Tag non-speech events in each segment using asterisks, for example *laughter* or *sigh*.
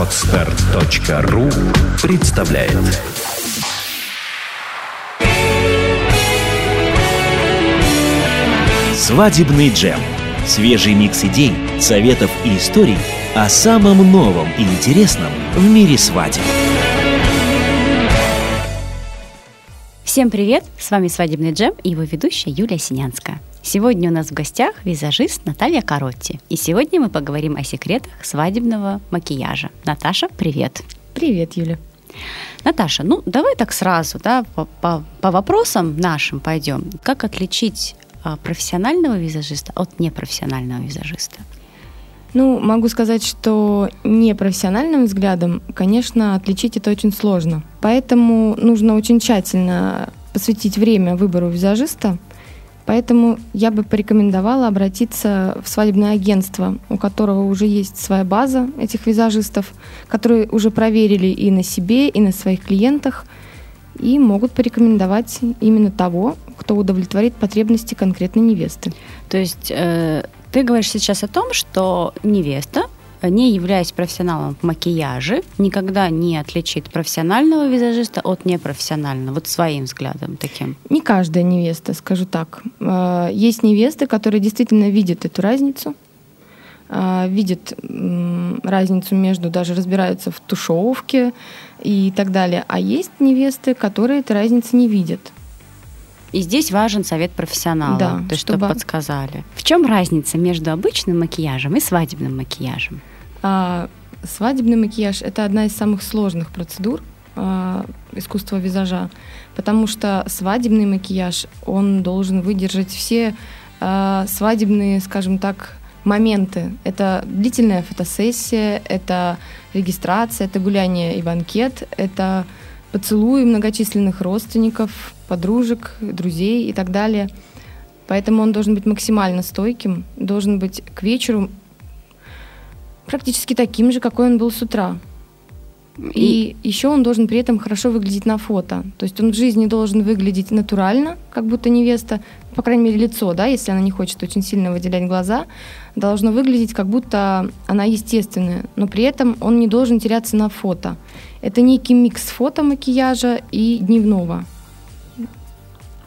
Отстар.ру представляет Свадебный джем. Свежий микс идей, советов и историй о самом новом и интересном в мире свадеб. Всем привет! С вами «Свадебный джем» и его ведущая Юлия Синянская. Сегодня у нас в гостях визажист Наталья Коротти. И сегодня мы поговорим о секретах свадебного макияжа. Наташа, привет! Привет, Юля! Наташа, ну давай так сразу, да, по, по, по вопросам нашим пойдем. Как отличить а, профессионального визажиста от непрофессионального визажиста? Ну, могу сказать, что непрофессиональным взглядом, конечно, отличить это очень сложно. Поэтому нужно очень тщательно посвятить время выбору визажиста. Поэтому я бы порекомендовала обратиться в свадебное агентство, у которого уже есть своя база этих визажистов, которые уже проверили и на себе, и на своих клиентах, и могут порекомендовать именно того, кто удовлетворит потребности конкретной невесты. То есть э, ты говоришь сейчас о том, что невеста, не являясь профессионалом в макияже, никогда не отличит профессионального визажиста от непрофессионального, вот своим взглядом таким? Не каждая невеста, скажу так. Э, есть невесты, которые действительно видят эту разницу, э, видят разницу между, даже разбираются в тушевке и так далее. А есть невесты, которые этой разницы не видят. И здесь важен совет профессионала, да, то чтобы... чтобы подсказали. В чем разница между обычным макияжем и свадебным макияжем? А, свадебный макияж это одна из самых сложных процедур а, искусства визажа, потому что свадебный макияж он должен выдержать все а, свадебные, скажем так, моменты. Это длительная фотосессия, это регистрация, это гуляние и банкет, это поцелуи многочисленных родственников, подружек, друзей и так далее. Поэтому он должен быть максимально стойким, должен быть к вечеру практически таким же, какой он был с утра. И, и еще он должен при этом хорошо выглядеть на фото. То есть он в жизни должен выглядеть натурально, как будто невеста, по крайней мере, лицо, да, если она не хочет очень сильно выделять глаза, должно выглядеть, как будто она естественная. Но при этом он не должен теряться на фото. Это некий микс фото макияжа и дневного.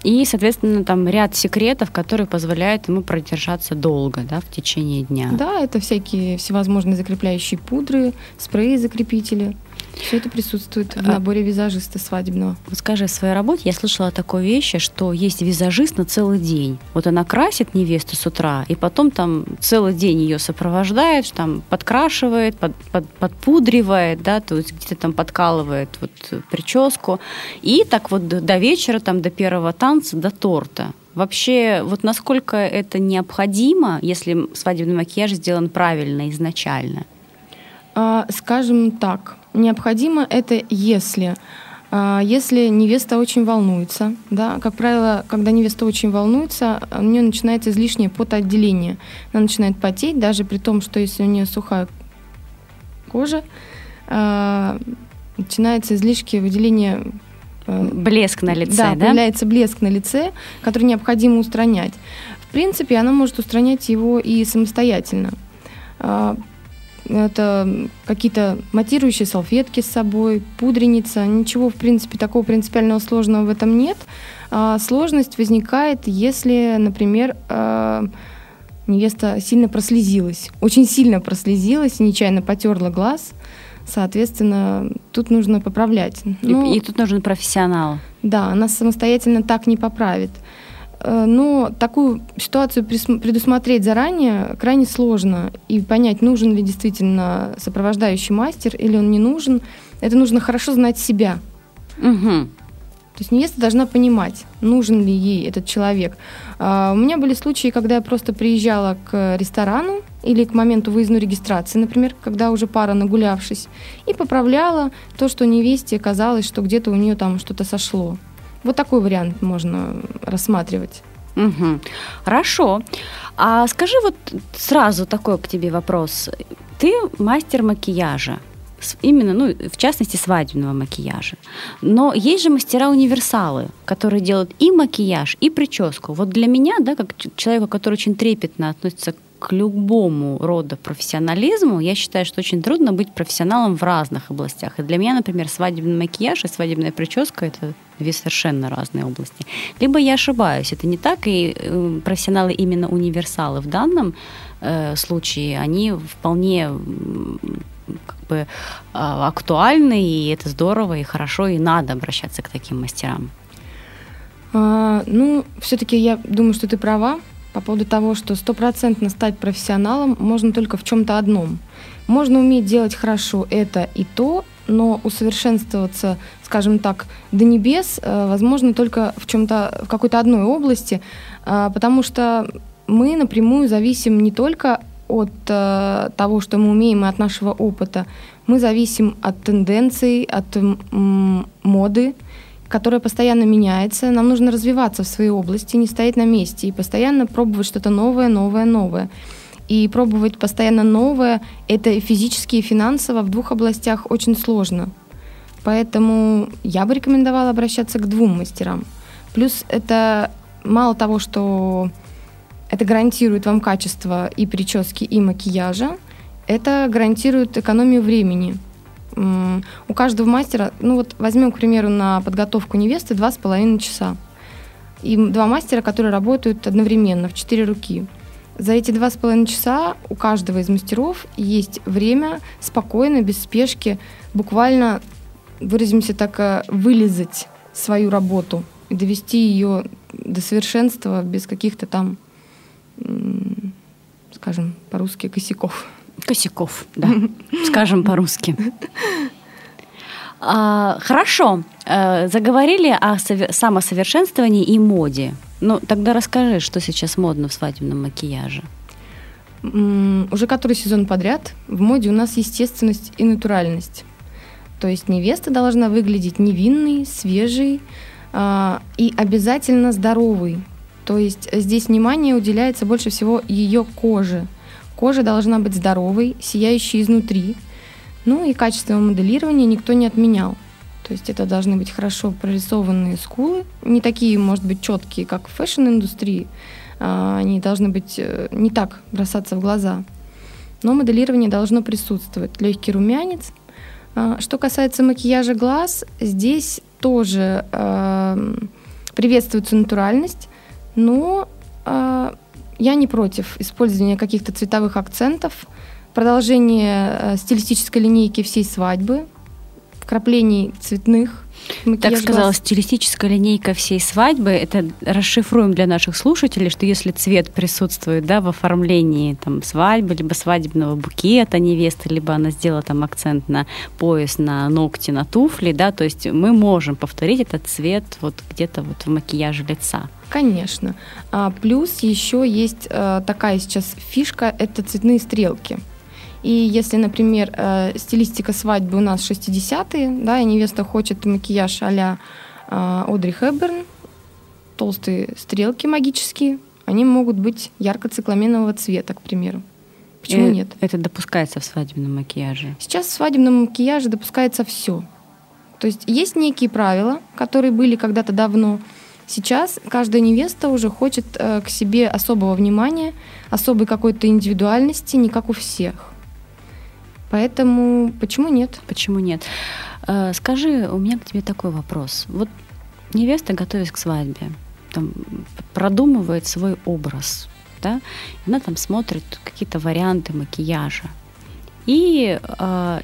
И, соответственно, там ряд секретов, которые позволяют ему продержаться долго, да, в течение дня. Да, это всякие всевозможные закрепляющие пудры, спреи-закрепители. Все это присутствует в а наборе визажиста свадебного. Вот скажи, в своей работе я слышала такой вещи, что есть визажист на целый день. Вот она красит невесту с утра, и потом там целый день ее сопровождает, там подкрашивает, под, под, подпудривает, да, то есть где-то там подкалывает вот прическу. И так вот до вечера, там до первого танца, до торта. Вообще, вот насколько это необходимо, если свадебный макияж сделан правильно изначально? А, скажем так, необходимо это если а, если невеста очень волнуется, да, как правило, когда невеста очень волнуется, у нее начинается излишнее потоотделение. Она начинает потеть, даже при том, что если у нее сухая кожа, э, начинается излишки выделения э, блеск на лице, да, да? появляется блеск на лице, который необходимо устранять. В принципе, она может устранять его и самостоятельно это какие-то матирующие салфетки с собой, пудреница. Ничего, в принципе, такого принципиального сложного в этом нет. А сложность возникает, если, например, а, невеста сильно прослезилась, очень сильно прослезилась и нечаянно потерла глаз. Соответственно, тут нужно поправлять. Ну, и, и тут нужен профессионал. Да, она самостоятельно так не поправит. Э, но такую ситуацию предусмотреть заранее крайне сложно. И понять, нужен ли действительно сопровождающий мастер или он не нужен, это нужно хорошо знать себя. Угу. То есть невеста должна понимать, нужен ли ей этот человек. А, у меня были случаи, когда я просто приезжала к ресторану или к моменту выездной регистрации, например, когда уже пара нагулявшись, и поправляла то, что невесте казалось, что где-то у нее там что-то сошло. Вот такой вариант можно рассматривать. Угу. Хорошо. А скажи вот сразу такой к тебе вопрос. Ты мастер макияжа именно, ну, в частности, свадебного макияжа. Но есть же мастера-универсалы, которые делают и макияж, и прическу. Вот для меня, да, как человека, который очень трепетно относится к любому роду профессионализму, я считаю, что очень трудно быть профессионалом в разных областях. И для меня, например, свадебный макияж и свадебная прическа – это две совершенно разные области. Либо я ошибаюсь, это не так, и э, профессионалы именно универсалы в данном э, случае, они вполне как бы а, актуальны, и это здорово, и хорошо, и надо обращаться к таким мастерам. А, ну, все-таки я думаю, что ты права по поводу того, что стопроцентно стать профессионалом можно только в чем-то одном. Можно уметь делать хорошо это и то, но усовершенствоваться, скажем так, до небес, э, возможно, только в чем-то, в какой-то одной области, а, потому что мы напрямую зависим не только от э, того, что мы умеем, и от нашего опыта. Мы зависим от тенденций, от моды, которая постоянно меняется. Нам нужно развиваться в своей области, не стоять на месте и постоянно пробовать что-то новое, новое, новое. И пробовать постоянно новое, это физически, и финансово в двух областях очень сложно. Поэтому я бы рекомендовала обращаться к двум мастерам. Плюс это мало того, что это гарантирует вам качество и прически, и макияжа. Это гарантирует экономию времени. У каждого мастера, ну вот возьмем, к примеру, на подготовку невесты два с половиной часа. И два мастера, которые работают одновременно в четыре руки. За эти два с половиной часа у каждого из мастеров есть время спокойно, без спешки, буквально, выразимся так, э, вылезать свою работу и довести ее до совершенства без каких-то там скажем по-русски, косяков. Косяков, да, *laughs* скажем по-русски. А, хорошо, а, заговорили о самосовершенствовании и моде. Ну, тогда расскажи, что сейчас модно в свадебном макияже. Уже который сезон подряд в моде у нас естественность и натуральность. То есть невеста должна выглядеть невинной, свежей э, и обязательно здоровой, то есть здесь внимание уделяется больше всего ее коже. Кожа должна быть здоровой, сияющей изнутри. Ну и качество моделирования никто не отменял. То есть это должны быть хорошо прорисованные скулы, не такие, может быть, четкие, как в фэшн-индустрии. А, они должны быть э, не так бросаться в глаза. Но моделирование должно присутствовать. Легкий румянец. А, что касается макияжа глаз, здесь тоже э, приветствуется натуральность, но э, я не против использования каких-то цветовых акцентов, продолжение э, стилистической линейки всей свадьбы, вкраплений цветных так сказала, глаз. стилистическая линейка всей свадьбы. Это расшифруем для наших слушателей, что если цвет присутствует да, в оформлении там, свадьбы, либо свадебного букета невесты, либо она сделала там акцент на пояс, на ногти, на туфли, да, то есть мы можем повторить этот цвет вот где-то вот в макияже лица. Конечно. А, плюс еще есть а, такая сейчас фишка, это цветные стрелки. И если, например, э, стилистика свадьбы у нас 60-е, да, и невеста хочет макияж а-ля э, Одри Хэбберн, толстые стрелки магические, они могут быть ярко-цикламенового цвета, к примеру. Почему и э, нет? Это допускается в свадебном макияже? Сейчас в свадебном макияже допускается все. То есть есть некие правила, которые были когда-то давно. Сейчас каждая невеста уже хочет э, к себе особого внимания, особой какой-то индивидуальности, не как у всех. Поэтому почему нет? Почему нет? Э, скажи, у меня к тебе такой вопрос. Вот невеста, готовясь к свадьбе, там, продумывает свой образ, да, она там смотрит какие-то варианты макияжа и э,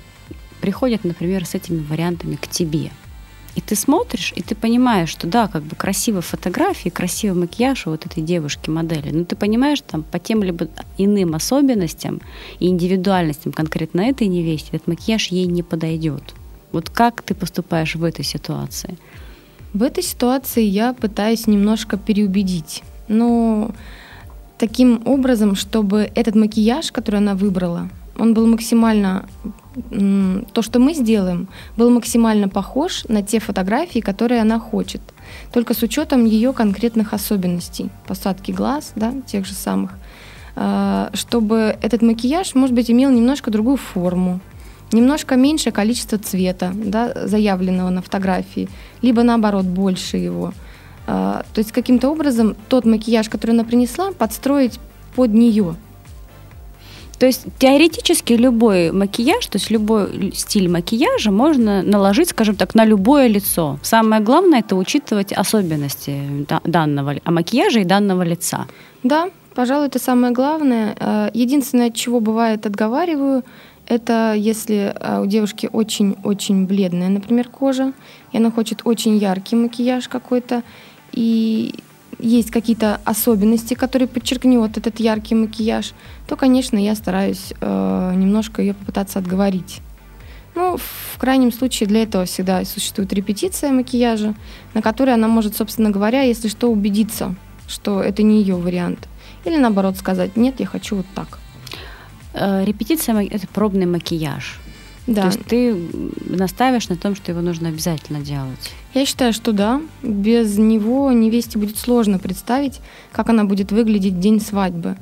приходит, например, с этими вариантами к тебе. И ты смотришь, и ты понимаешь, что да, как бы красивые фотографии, красивый макияж у вот этой девушки-модели, но ты понимаешь, там по тем либо иным особенностям и индивидуальностям конкретно этой невесте этот макияж ей не подойдет. Вот как ты поступаешь в этой ситуации? В этой ситуации я пытаюсь немножко переубедить. Но таким образом, чтобы этот макияж, который она выбрала, он был максимально то, что мы сделаем, был максимально похож на те фотографии, которые она хочет, только с учетом ее конкретных особенностей, посадки глаз, да, тех же самых, а, чтобы этот макияж, может быть, имел немножко другую форму, немножко меньшее количество цвета, да, заявленного на фотографии, либо наоборот больше его. А, то есть каким-то образом тот макияж, который она принесла, подстроить под нее. То есть теоретически любой макияж, то есть любой стиль макияжа можно наложить, скажем так, на любое лицо. Самое главное это учитывать особенности данного макияжа и данного лица. Да, пожалуй, это самое главное. Э, единственное, от чего бывает отговариваю, это если э, у девушки очень-очень бледная, например, кожа, и она хочет очень яркий макияж какой-то, и есть какие-то особенности, которые подчеркнет этот яркий макияж, то, конечно, я стараюсь э, немножко ее попытаться отговорить. Ну, в крайнем случае для этого всегда существует репетиция макияжа, на которой она может, собственно говоря, если что, убедиться, что это не ее вариант. Или наоборот сказать, нет, я хочу вот так. Э, репетиция – это пробный макияж. Да. То есть ты наставишь на том, что его нужно обязательно делать? Я считаю, что да. Без него невесте будет сложно представить, как она будет выглядеть в день свадьбы.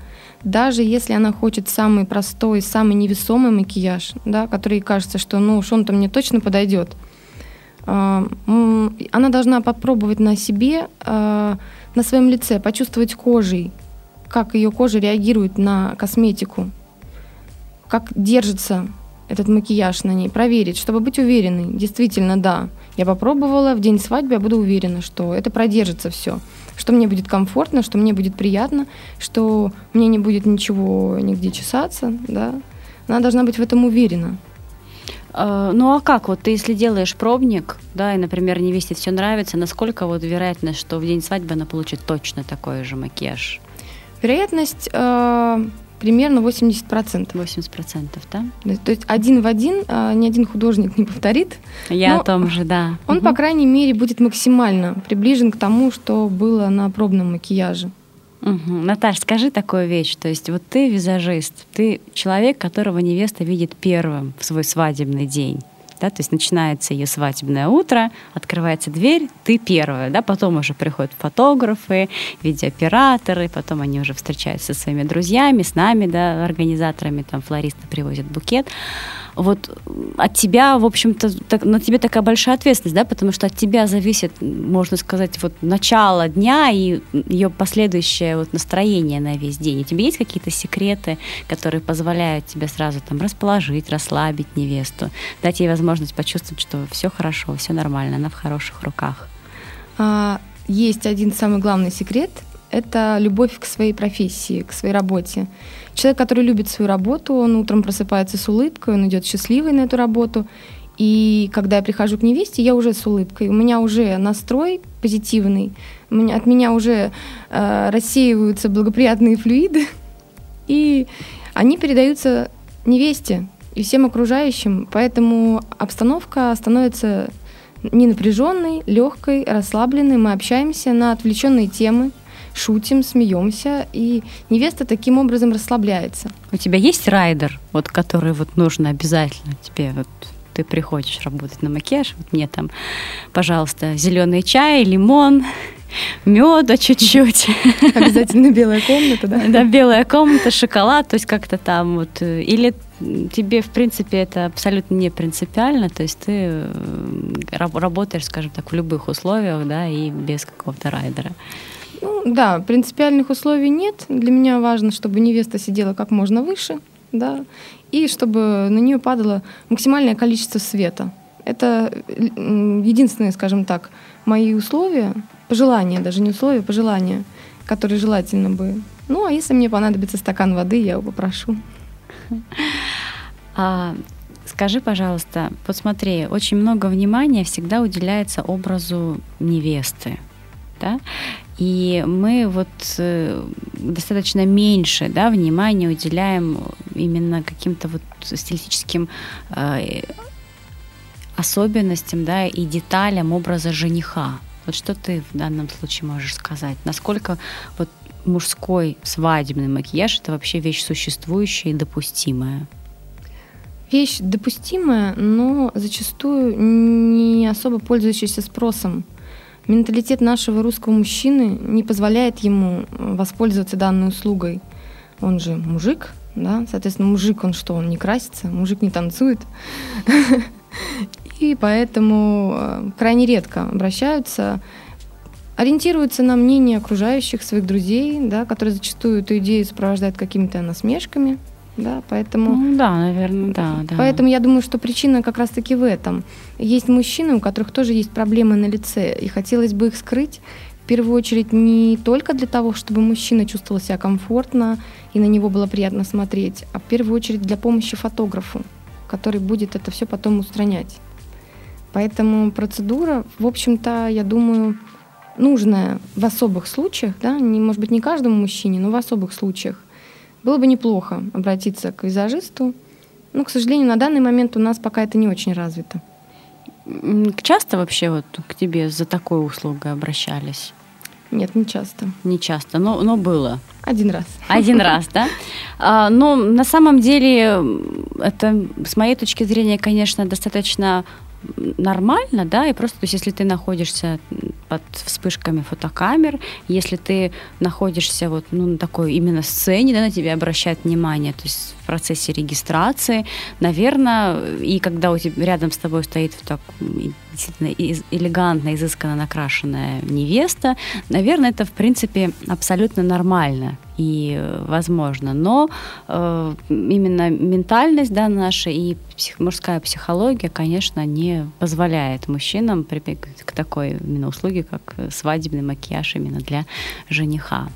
Даже если она хочет самый простой, самый невесомый макияж, да, который кажется, что ну уж он-то мне точно подойдет, а, она должна попробовать на себе, а, на своем лице, почувствовать кожей, как ее кожа реагирует на косметику, как держится этот макияж на ней, проверить, чтобы быть уверенной. Действительно, да, я попробовала, в день свадьбы я буду уверена, что это продержится все, что мне будет комфортно, что мне будет приятно, что мне не будет ничего нигде чесаться, да. Она должна быть в этом уверена. А, ну а как вот ты, если делаешь пробник, да, и, например, невесте все нравится, насколько вот вероятность, что в день свадьбы она получит точно такой же макияж? Вероятность э, примерно 80%. 80%, да? То есть один в один а, ни один художник не повторит. Я о том же, да. Он, угу. по крайней мере, будет максимально приближен к тому, что было на пробном макияже. Угу. Наташ, скажи такую вещь. То есть вот ты визажист, ты человек, которого невеста видит первым в свой свадебный день да, то есть начинается ее свадебное утро, открывается дверь, ты первая, да, потом уже приходят фотографы, видеооператоры, потом они уже встречаются со своими друзьями, с нами, да, организаторами, там флористы привозят букет вот от тебя, в общем-то, так, на тебе такая большая ответственность, да, потому что от тебя зависит, можно сказать, вот начало дня и ее последующее вот настроение на весь день. У тебя есть какие-то секреты, которые позволяют тебе сразу там расположить, расслабить невесту, дать ей возможность почувствовать, что все хорошо, все нормально, она в хороших руках? А, есть один самый главный секрет – это любовь к своей профессии, к своей работе. Человек, который любит свою работу, он утром просыпается с улыбкой, он идет счастливый на эту работу. И когда я прихожу к невесте, я уже с улыбкой. У меня уже настрой позитивный, от меня уже э, рассеиваются благоприятные флюиды, *laughs* и они передаются невесте и всем окружающим. Поэтому обстановка становится не напряженной, легкой, расслабленной. Мы общаемся на отвлеченные темы шутим, смеемся, и невеста таким образом расслабляется. У тебя есть райдер, вот который вот нужно обязательно тебе вот ты приходишь работать на макияж, вот мне там, пожалуйста, зеленый чай, лимон, *laughs* меда чуть-чуть. *laughs* Обязательно белая комната, да? Да, белая комната, шоколад, то есть как-то там вот. Э, или тебе, в принципе, это абсолютно не принципиально, то есть ты э, работаешь, скажем так, в любых условиях, да, и без какого-то райдера. Ну, да, принципиальных условий нет. Для меня важно, чтобы невеста сидела как можно выше, да, и чтобы на нее падало максимальное количество света. Это единственные, скажем так, мои условия, пожелания, даже не условия, пожелания, которые желательно бы. Ну, а если мне понадобится стакан воды, я его попрошу. А, скажи, пожалуйста, посмотри, очень много внимания всегда уделяется образу невесты да, и мы вот э, достаточно меньше да, внимания уделяем именно каким-то вот стилистическим э, особенностям да, и деталям образа жениха. Вот что ты в данном случае можешь сказать? Насколько вот мужской свадебный макияж это вообще вещь существующая и допустимая? Вещь допустимая, но зачастую не особо пользующаяся спросом менталитет нашего русского мужчины не позволяет ему э, воспользоваться данной услугой. Он же мужик, да, соответственно, мужик, он что, он не красится, мужик не танцует. *laughs* И поэтому э, крайне редко обращаются, ориентируются на мнение окружающих, своих друзей, да, которые зачастую эту идею сопровождают какими-то насмешками. Да, поэтому... Ну, да, наверное, да, да. Поэтому я думаю, что причина как раз-таки в этом. Есть мужчины, у которых тоже есть проблемы на лице, и хотелось бы их скрыть, в первую очередь не только для того, чтобы мужчина чувствовал себя комфортно и на него было приятно смотреть, а в первую очередь для помощи фотографу, который будет это все потом устранять. Поэтому процедура, в общем-то, я думаю, нужная в особых случаях, да, не, может быть, не каждому мужчине, но в особых случаях. Было бы неплохо обратиться к визажисту. Но, к сожалению, на данный момент у нас пока это не очень развито. Часто вообще вот к тебе за такой услугой обращались? Нет, не часто. Не часто, но, но было. Один раз. Один раз, да? А, но на самом деле это, с моей точки зрения, конечно, достаточно нормально, да, и просто, то есть, если ты находишься под вспышками фотокамер, если ты находишься вот, ну, на такой именно сцене, да, на тебя обращают внимание, то есть в процессе регистрации, наверное, и когда у тебя рядом с тобой стоит так действительно элегантно, изысканно накрашенная невеста, наверное, это, в принципе, абсолютно нормально и э, возможно. Но э, именно ментальность да, наша и псих, мужская психология, конечно, не позволяет мужчинам прибегать к такой именно услуге, как свадебный макияж именно для жениха.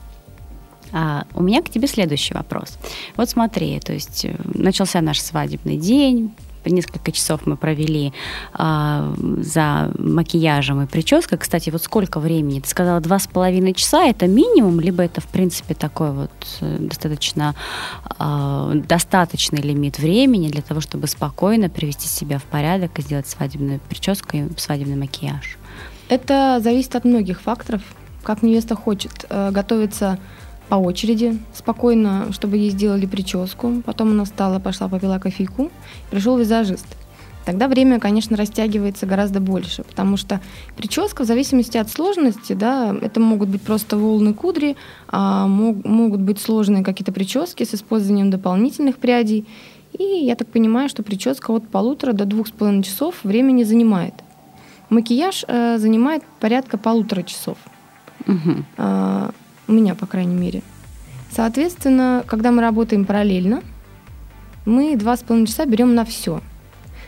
А у меня к тебе следующий вопрос. Вот смотри, то есть э, начался наш свадебный день, несколько часов мы провели а, за макияжем и прической. Кстати, вот сколько времени? Ты сказала два с половиной часа. Это минимум, либо это в принципе такой вот э, достаточно а, достаточный лимит времени для того, чтобы спокойно привести себя в порядок и сделать свадебную прическу и свадебный макияж? Это зависит от многих факторов. Как невеста хочет э, готовиться по очереди, спокойно, чтобы ей сделали прическу. Потом она встала, пошла, попила кофейку. Пришел визажист. Тогда время, конечно, растягивается гораздо больше, потому что прическа, в зависимости от сложности, да, это могут быть просто волны кудри, а мог, могут быть сложные какие-то прически с использованием дополнительных прядей. И я так понимаю, что прическа от полутора до двух с половиной часов времени занимает. Макияж э, занимает порядка полутора часов. Угу. А, у меня, по крайней мере. Соответственно, когда мы работаем параллельно, мы два с половиной часа берем на все.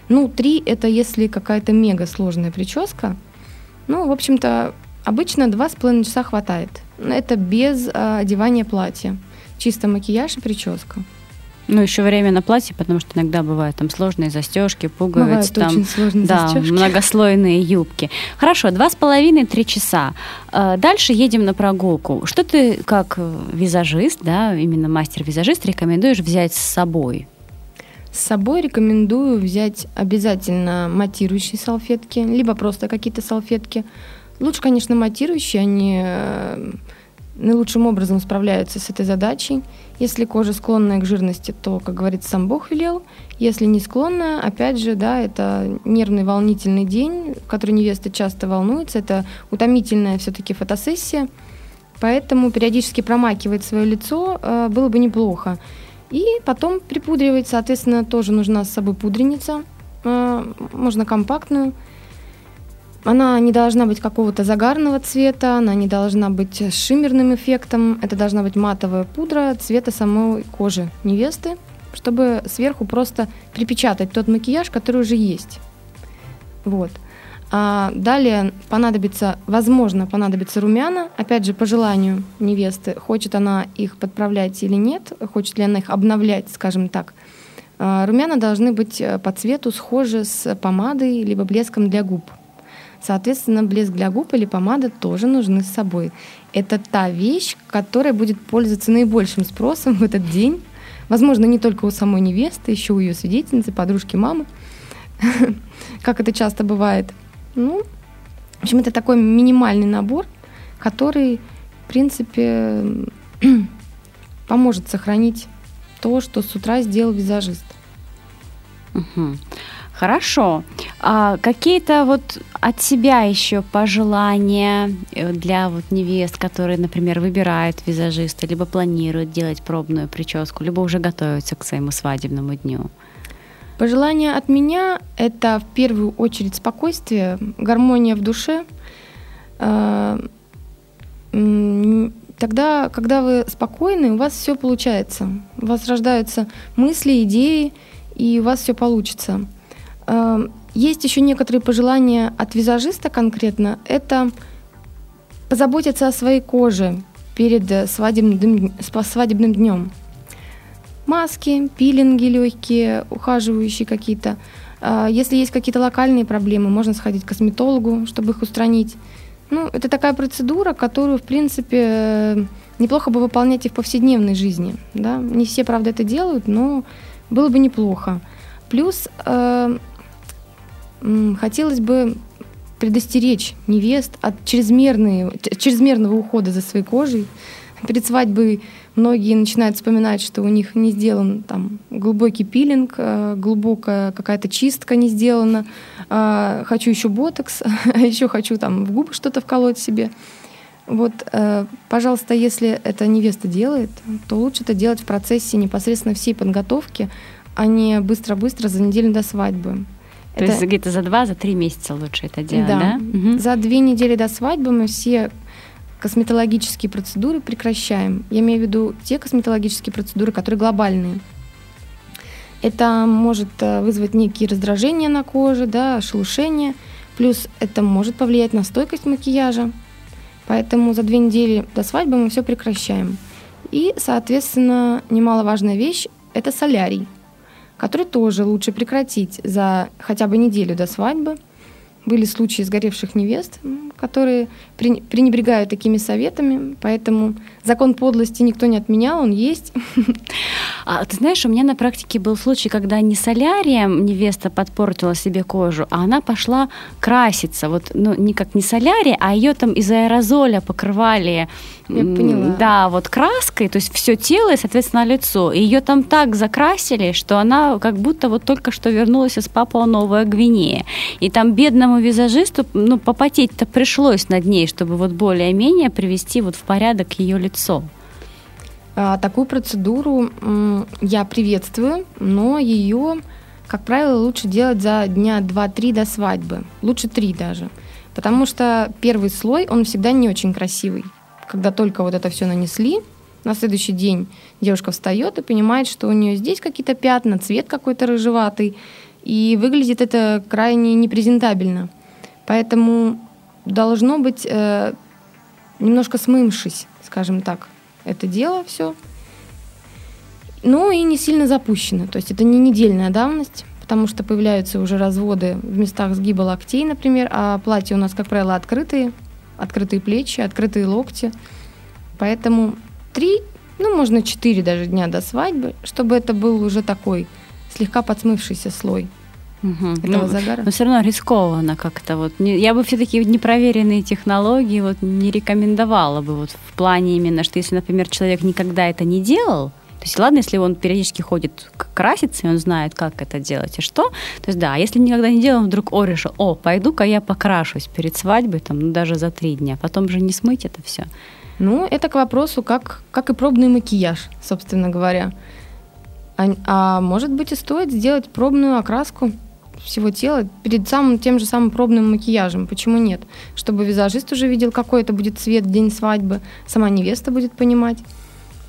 Ну, три – это если какая-то мега сложная прическа. Ну, в общем-то, обычно два с половиной часа хватает. Это без э, одевания платья. Чисто макияж и прическа. Ну, еще время на платье, потому что иногда бывают там сложные застежки, пуговицы, там очень да, застежки. многослойные юбки. Хорошо, два с половиной, три часа. Э, дальше едем на прогулку. Что ты как визажист, да, именно мастер-визажист, рекомендуешь взять с собой? С собой рекомендую взять обязательно матирующие салфетки, либо просто какие-то салфетки. Лучше, конечно, матирующие, они э, наилучшим образом справляются с этой задачей. Если кожа склонная к жирности, то, как говорится, сам Бог велел. Если не склонная, опять же, да, это нервный волнительный день, в который невеста часто волнуется, это утомительная все-таки фотосессия, поэтому периодически промакивать свое лицо э, было бы неплохо. И потом припудривать, соответственно, тоже нужна с собой пудреница, э, можно компактную, она не должна быть какого-то загарного цвета, она не должна быть с шиммерным эффектом. Это должна быть матовая пудра цвета самой кожи невесты, чтобы сверху просто припечатать тот макияж, который уже есть. Вот. А далее понадобится, возможно, понадобится румяна, опять же, по желанию невесты, хочет она их подправлять или нет, хочет ли она их обновлять, скажем так. А румяна должны быть э, по цвету схожи с помадой либо блеском для губ. Соответственно, блеск для губ или помада тоже нужны с собой. Это та вещь, которая будет пользоваться наибольшим спросом в этот день. Возможно, не только у самой невесты, еще у ее свидетельницы, подружки, мамы, *laughs* как это часто бывает. Ну, в общем, это такой минимальный набор, который, в принципе, *clears throat* поможет сохранить то, что с утра сделал визажист. Угу. Хорошо. А какие-то вот от себя еще пожелания э, для вот невест, которые, например, выбирают визажиста, либо планируют делать пробную прическу, либо уже готовятся к своему свадебному дню? Пожелания от меня – это в первую очередь спокойствие, гармония в душе, э, тогда, когда вы спокойны, у вас все получается. У вас рождаются мысли, идеи, и у вас все получится. Эм, есть еще некоторые пожелания от визажиста конкретно. Это позаботиться о своей коже перед свадебным, свадебным днем. Маски, пилинги легкие, ухаживающие какие-то. А, если есть какие-то локальные проблемы, можно сходить к косметологу, чтобы их устранить. Ну, это такая процедура, которую, в принципе, неплохо бы выполнять и в повседневной жизни. Да? Не все, правда, это делают, но было бы неплохо. Плюс э, хотелось бы предостеречь невест от чрезмерного ухода за своей кожей. Перед свадьбой многие начинают вспоминать, что у них не сделан там глубокий пилинг, э, глубокая какая-то чистка не сделана. А, хочу еще ботокс, *laughs* а еще хочу там в губы что-то вколоть себе. Вот, э, пожалуйста, если это невеста делает, то лучше это делать в процессе непосредственно всей подготовки, а не быстро-быстро за неделю до свадьбы. То это... есть где-то за два, за три месяца лучше это делать, да? да? Угу. За две недели до свадьбы мы все косметологические процедуры прекращаем. Я имею в виду те косметологические процедуры, которые глобальные. Это может э, вызвать некие раздражения на коже, да, шелушение. Плюс это может повлиять на стойкость макияжа. Поэтому за две недели до свадьбы мы все прекращаем. И, соответственно, немаловажная вещь – это солярий который тоже лучше прекратить за хотя бы неделю до свадьбы. Были случаи сгоревших невест, которые пренебрегают такими советами, поэтому закон подлости никто не отменял, он есть. *laughs* А ты знаешь, у меня на практике был случай, когда не солярием невеста подпортила себе кожу, а она пошла краситься. Вот, ну, не как не солярий, а ее там из аэрозоля покрывали я поняла. Да, вот краской, то есть все тело и, соответственно, лицо. И ее там так закрасили, что она как будто вот только что вернулась из Папуа Новая Гвинея. И там бедному визажисту, ну, попотеть-то пришлось над ней, чтобы вот более-менее привести вот в порядок ее лицо. А, такую процедуру я приветствую, но ее, как правило, лучше делать за дня 2-3 до свадьбы. Лучше 3 даже. Потому что первый слой, он всегда не очень красивый. Когда только вот это все нанесли, на следующий день девушка встает и понимает, что у нее здесь какие-то пятна, цвет какой-то рыжеватый, и выглядит это крайне непрезентабельно. Поэтому должно быть э, немножко смымшись, скажем так это дело все. Ну и не сильно запущено. То есть это не недельная давность, потому что появляются уже разводы в местах сгиба локтей, например, а платья у нас, как правило, открытые, открытые плечи, открытые локти. Поэтому три, ну, можно четыре даже дня до свадьбы, чтобы это был уже такой слегка подсмывшийся слой угу. этого ну, загара. Но все равно рискованно как-то. Вот. Я бы все-таки непроверенные технологии вот не рекомендовала бы вот в плане именно, что если, например, человек никогда это не делал, то есть, ладно, если он периодически ходит краситься, и он знает, как это делать и что. То есть, да, если никогда не делал, вдруг, о, решил, о, пойду-ка я покрашусь перед свадьбой, там, ну, даже за три дня. Потом же не смыть это все. Ну, это к вопросу, как, как и пробный макияж, собственно говоря. А, а может быть и стоит сделать пробную окраску всего тела перед самым тем же самым пробным макияжем. Почему нет? Чтобы визажист уже видел, какой это будет цвет в день свадьбы, сама невеста будет понимать.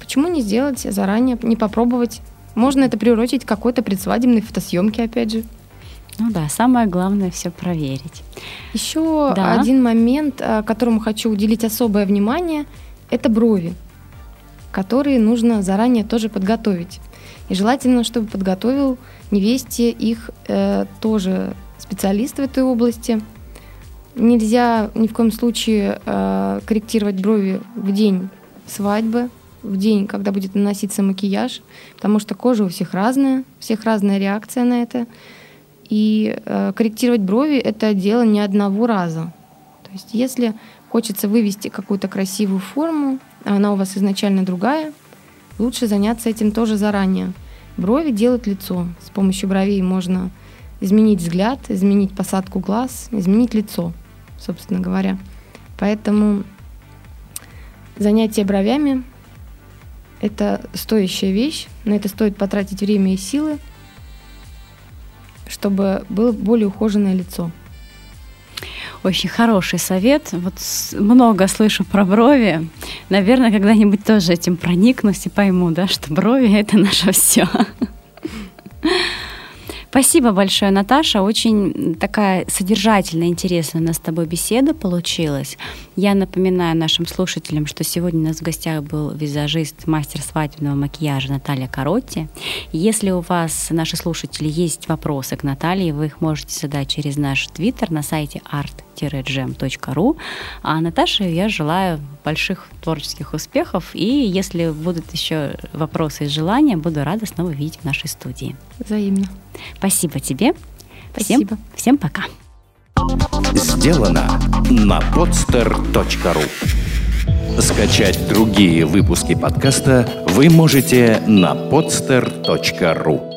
Почему не сделать заранее, не попробовать? Можно это приурочить к какой-то предсвадебной фотосъемке, опять же. Ну да, самое главное все проверить. Еще да. один момент, э, которому хочу уделить особое внимание, это брови, которые нужно заранее тоже подготовить. И желательно, чтобы подготовил невесте их э, тоже специалист в этой области. Нельзя ни в коем случае э, корректировать брови в день свадьбы, в день, когда будет наноситься макияж, потому что кожа у всех разная, у всех разная реакция на это. И э, корректировать брови это дело не одного раза. То есть, если хочется вывести какую-то красивую форму, а она у вас изначально другая, лучше заняться этим тоже заранее. Брови делают лицо. С помощью бровей можно изменить взгляд, изменить посадку глаз, изменить лицо, собственно говоря. Поэтому занятие бровями – это стоящая вещь, на это стоит потратить время и силы, чтобы было более ухоженное лицо. Очень хороший совет. Вот много слышу про брови. Наверное, когда-нибудь тоже этим проникнусь и пойму, да, что брови это наше все. Спасибо большое, Наташа. Очень такая содержательная, интересная у нас с тобой беседа получилась. Я напоминаю нашим слушателям, что сегодня у нас в гостях был визажист, мастер свадебного макияжа Наталья Коротти. Если у вас, наши слушатели, есть вопросы к Наталье, вы их можете задать через наш твиттер на сайте art-gem.ru. А Наташе я желаю больших творческих успехов. И если будут еще вопросы и желания, буду рада снова видеть в нашей студии. Взаимно. Спасибо тебе. Спасибо. Всем, всем пока. Сделано на podster.ru Скачать другие выпуски подкаста вы можете на podster.ru